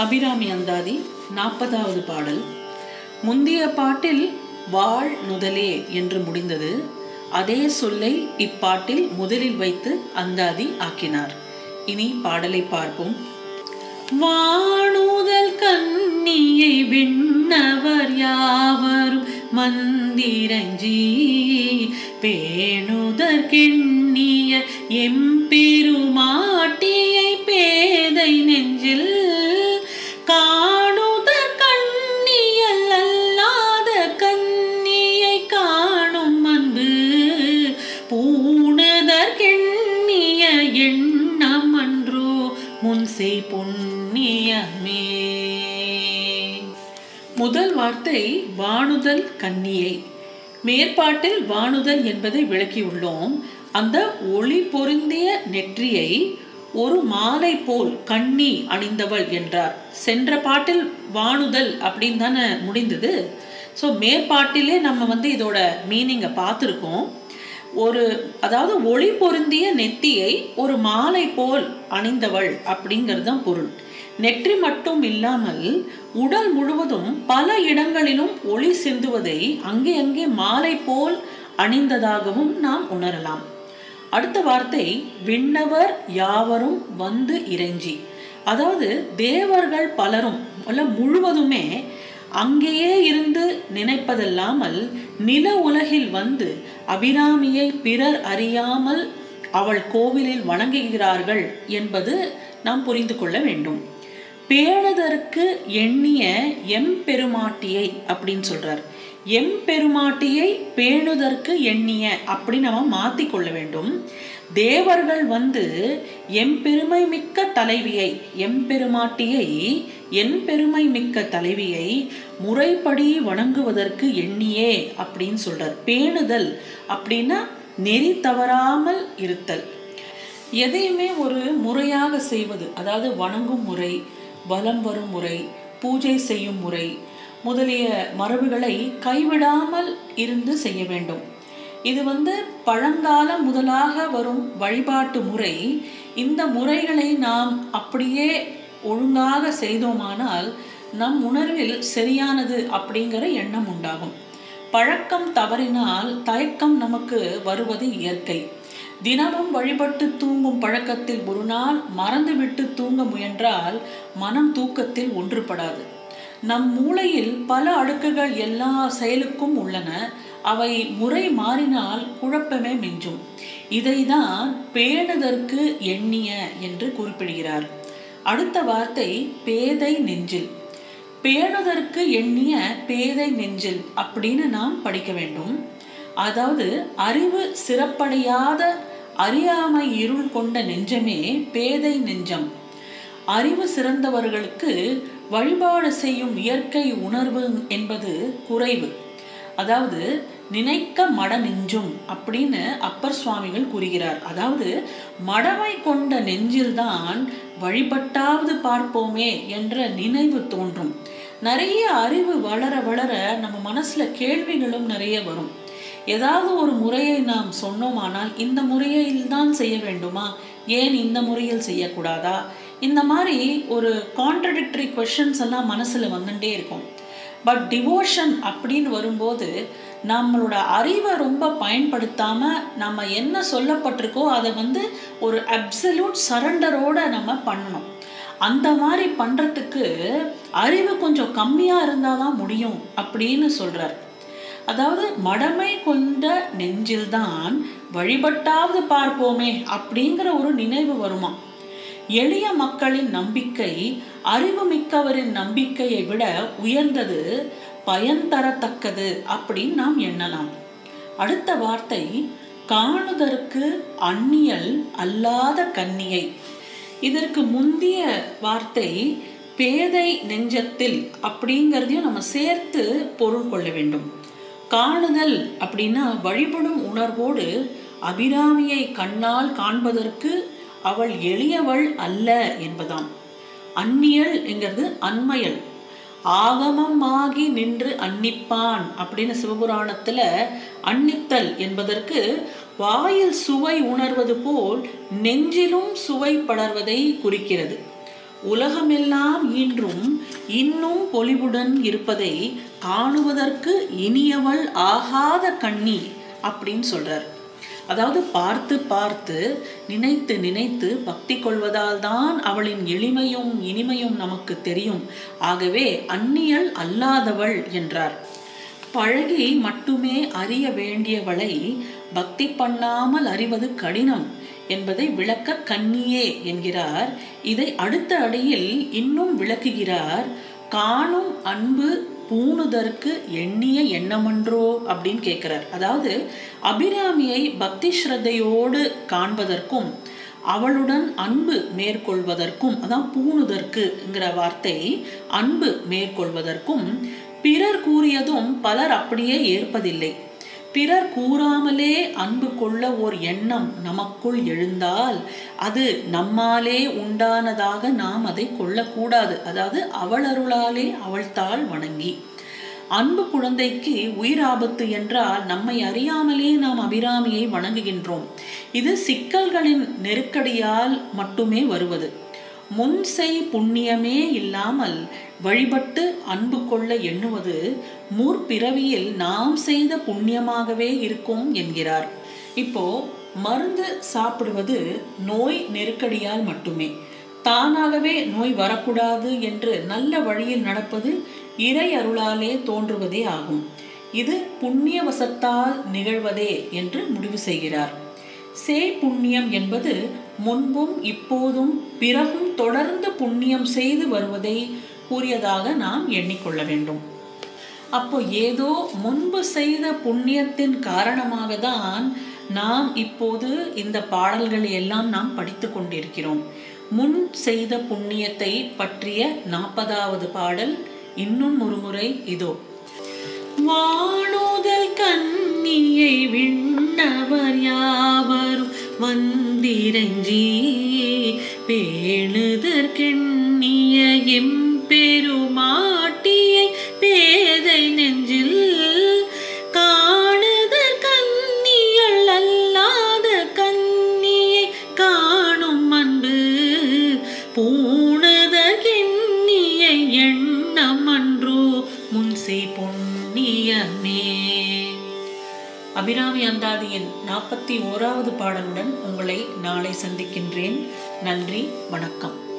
அபிராமி அந்தாதி நாற்பதாவது பாடல். முந்தைய பாட்டில் வாழ் நுதலே என்று முடிந்தது. அதே சொல்லை இப்பாட்டில் முதலில் வைத்து அந்தாதி ஆக்கினார். இனி பாடலை பார்ப்போம். வாணுதல் கண்ணியை விண்ணவர் யாவரும் மந்திரஞ்சி பேணுதற் கெண்ணிய எம்பெருமாட்டியை பேதை நெஞ்சில் முன்சை பொன்னியமே முதல் வார்த்தை வாணுதல் கன்னியை. மேற்பாட்டில் வாணுதல் என்பதை விளக்கியுள்ளோம். அந்த ஒளி பொருந்திய நெற்றியை ஒரு மாலை போல் கண்ணி அணிந்தவள் என்றார். சென்ற பாட்டில் வாணுதல் அப்படின்னு தானே முடிந்தது? ஸோ மேற்பாட்டிலே நம்ம வந்து இதோட மீனிங்கை பார்த்துருக்கோம். ஒரு அதாவது ஒளி பொருந்திய நெத்தியை ஒரு மாலை போல் அணிந்தவள் அப்படிங்கிறது தான் பொருள். நெற்றி மட்டும் இல்லாமல் உடல் முழுவதும் பல இடங்களிலும் ஒளி சிந்துவதை அங்கே அங்கே மாலை போல் அணிந்ததாகவும் நாம் உணரலாம். அடுத்த வார்த்தை விண்ணவர் யாவரும் வந்து இறைஞ்சி. அதாவது தேவர்கள் பலரும் அல்ல முழுவதுமே அங்கேயே இருந்து நினைப்பதல்லாமல் நில உலகில் வந்து அபிராமியை பிறர் அறியாமல் அவள் கோவிலில் வணங்குகிறார்கள் என்பது நாம் புரிந்து கொள்ள வேண்டும். பேணுதற்கு எண்ணிய எம்பெருமாட்டியை அப்படின்னு சொல்றார். எம்பெருமாட்டியை பேணுதற்கு எண்ணிய அப்படி நம்ம மாத்தி கொள்ள வேண்டும். தேவர்கள் வந்து எம்பெருமை மிக்க தலைவியை எம்பெருமாட்டியை என் பெருமை மிக்க தலைவியை முறைப்படி வணங்குவதற்கு எண்ணியே அப்படின்னு சொல்றார். பேணுதல் அப்படின்னா நெறி தவறாமல் இருத்தல். எதையுமே ஒரு முறையாக செய்வது அதாவது வணங்கும் முறை வலம் வரும் முறை பூஜை செய்யும் முறை முதலிய மரபுகளை கைவிடாமல் இருந்து செய்ய வேண்டும். இது வந்து பழங்காலம் முதலாக வரும் வழிபாட்டு முறை. இந்த முறைகளை நாம் அப்படியே ஒழுங்காக செய்தோமானால் நம் உணர்வில் சரியானது அப்படிங்கிற எண்ணம் உண்டாகும். பழக்கம் தவறினால் தயக்கம் நமக்கு வருவது இயற்கை. தினமும் வழிபட்டு தூங்கும் பழக்கத்தில் ஒரு நாள் மறந்துவிட்டு தூங்க முயன்றால் மனம் தூக்கத்தில் ஒன்றுபடாது. நம் மூளையில் பல அடுக்குகள் எல்லா செயலுக்கும் உள்ளன. அவை முறை மாறினால் குழப்பமே மிஞ்சும். இதைதான் பேணுதற்கு எண்ணிய என்று குறிப்பிடுகிறார். அடுத்த வார்த்தை பேதை நெஞ்சில். பேணுதற்கு எண்ணிய பேதை நெஞ்சில் அப்படின்னு நாம் படிக்க வேண்டும். அதாவது அறிவு சிறப்படையாத அறியாமை இருள் கொண்ட நெஞ்சமே பேதை நெஞ்சம். அறிவு சிறந்தவர்களுக்கு வழிபாடு செய்யும் இயற்கை உணர்வு என்பது குறைவு. அதாவது நினைக்க மட நெஞ்சும் அப்படின்னு அப்பர் சுவாமிகள் கூறுகிறார். அதாவது மடமை கொண்ட நெஞ்சில்தான் வழிபட்டாவது பார்ப்போமே என்ற நினைவு தோன்றும். நிறைய அறிவு வளர வளர நம்ம மனசுல கேள்விகளும் நிறைய வரும். ஏதாவது ஒரு முறையை நாம் சொன்னோமானால் இந்த முறையில் தான் செய்ய வேண்டுமா? ஏன் இந்த முறையில் செய்யக்கூடாதா? இந்த மாதிரி ஒரு கான்ட்ரடிக்டரி கொஷின்ஸ் எல்லாம் மனசில் வந்துட்டே இருக்கும். பட் டிவோஷன் அப்படின்னு வரும்போது நம்மளோட அறிவை ரொம்ப பயன்படுத்தாமல் நம்ம என்ன சொல்லப்பட்டிருக்கோ அதை வந்து ஒரு அப்சல்யூட் சரண்டரோடு நம்ம பண்ணணும். அந்த மாதிரி பண்ணுறதுக்கு அறிவு கொஞ்சம் கம்மியாக இருந்தால் தான் முடியும் அப்படின்னு சொல்கிறார் அதாவது மடமை கொண்ட நெஞ்சில்தான் வழிபட்டாவது பார்ப்போமே அப்படிங்கிற ஒரு நினைவு வருமா எளிய மக்களின் நம்பிக்கை அறிவு மிக்கவரின் நம்பிக்கையை விட உயர்ந்தது பயன் தரத்தக்கது அப்படின்னு நாம் எண்ணலாம். அடுத்த வார்த்தை காணுதற்கு அந்நியல் அல்லாத கன்னியை இதற்கு முந்திய வார்த்தை பேதை நெஞ்சத்தில் அப்படிங்கிறதையும் நம்ம சேர்த்து பொருள் கொள்ள வேண்டும். காணுதல் அப்படின்னா வழிபடும் உணர்வோடு அபிராமியை கண்ணால் காண்பதற்கு அவள் எளியவள் அல்ல என்பதாம். அந்நியல் என்கிறது அண்மையல் ஆகமமாகி நின்று அன்னிப்பான் அப்படின்னு சிவபுராணத்துல அன்னித்தல் என்பதற்கு வாயில் சுவை உணர்வது போல் நெஞ்சிலும் சுவை படர்வதை குறிக்கிறது. உலகமெல்லாம் ஈன்றும் இன்னும் பொலிவுடன் இருப்பதை காணுவதற்கு இனியவள் ஆகாத கண்ணி அப்படின்னு சொல்றார். அதாவது பார்த்து பார்த்து நினைத்து நினைத்து பக்தி கொள்வதால் தான் அவளின் எளிமையும் இனிமையும் நமக்கு தெரியும். ஆகவே அந்நியல் அல்லாதவள் என்றார். பழகி மட்டுமே அறிய வேண்டியவளை பக்தி பண்ணாமல் அறிவது கடினம் என்பதை விளக்க கண்ணியே என்கிறார். இதை அடுத்த அடியில் இன்னும் விளக்குகிறார். காணும் அன்பு பூணுதற்கு எண்ணிய எண்ணமன்றோ அப்படின்னு கேட்குறார் அதாவது அபிராமியை பக்தி ஸ்ரத்தையோடு காண்பதற்கும் அவளுடன் அன்பு மேற்கொள்வதற்கும் அதான் பூணுதற்குங்கிற வார்த்தை அன்பு மேற்கொள்வதற்கும் பிறர் கூறியதும் பலர் அப்படியே ஏற்பதில்லை. பிறர் கூறாமலே அன்பு கொள்ள ஓர் எண்ணம் நமக்குள் எழுந்தால் அது நம்மாலே உண்டானதாக நாம் அதை கொள்ளக்கூடாது. அதாவது அவள் அருளாலே அவள் தாள் வணங்கி. அன்பு குழந்தைக்கு உயிர் ஆபத்து என்றால் நம்மை அறியாமலே நாம் அபிராமியை வணங்குகின்றோம். இது சிக்கல்களின் நெருக்கடியால் மட்டுமே வருவது. முன் செய் புண்ணியமே இல்லாமல் வழிபட்டு அன்பு கொள்ள எண்ணுவது முற்பிறவியில் நாம் செய்த புண்ணியமாகவே இருக்கும் என்கிறார். இப்போ மருந்து சாப்பிடுவது நோய் நெருக்கடியால் மட்டுமே. தானாகவே நோய் வரக்கூடாது என்று நல்ல வழியில் நடப்பது இறை அருளாலே தோன்றுவதே ஆகும். இது புண்ணியவசத்தால் நிகழ்வதே என்று முடிவு செய்கிறார். சே புண்ணியம் என்பது முன்பும் இப்போதும் பிறகும் தொடர்ந்து புண்ணியம் செய்து வருவதை கூறியதாக நாம் எண்ணிக்கொள்ள வேண்டும். அப்போ ஏதோ முன்பு செய்த புண்ணியத்தின் காரணமாக தான் நாம் இப்போது இந்த பாடல்களை எல்லாம் நாம் படித்து கொண்டிருக்கிறோம். முன் செய்த புண்ணியத்தை பற்றிய நாற்பதாவது பாடல் இன்னும் ஒரு முறை இதோ. வாணுதல் கண்ணியை விண்ணவர் யாவரும் வந்திரஞ்சி பேணுதற்கெண்ணிய அன்றோ முன்சை பொன்னியமே அபிராமி அந்தாதியின் நாற்பத்தி ஓராவது பாடலுடன் உங்களை நாளை சந்திக்கின்றேன். நன்றி வணக்கம்.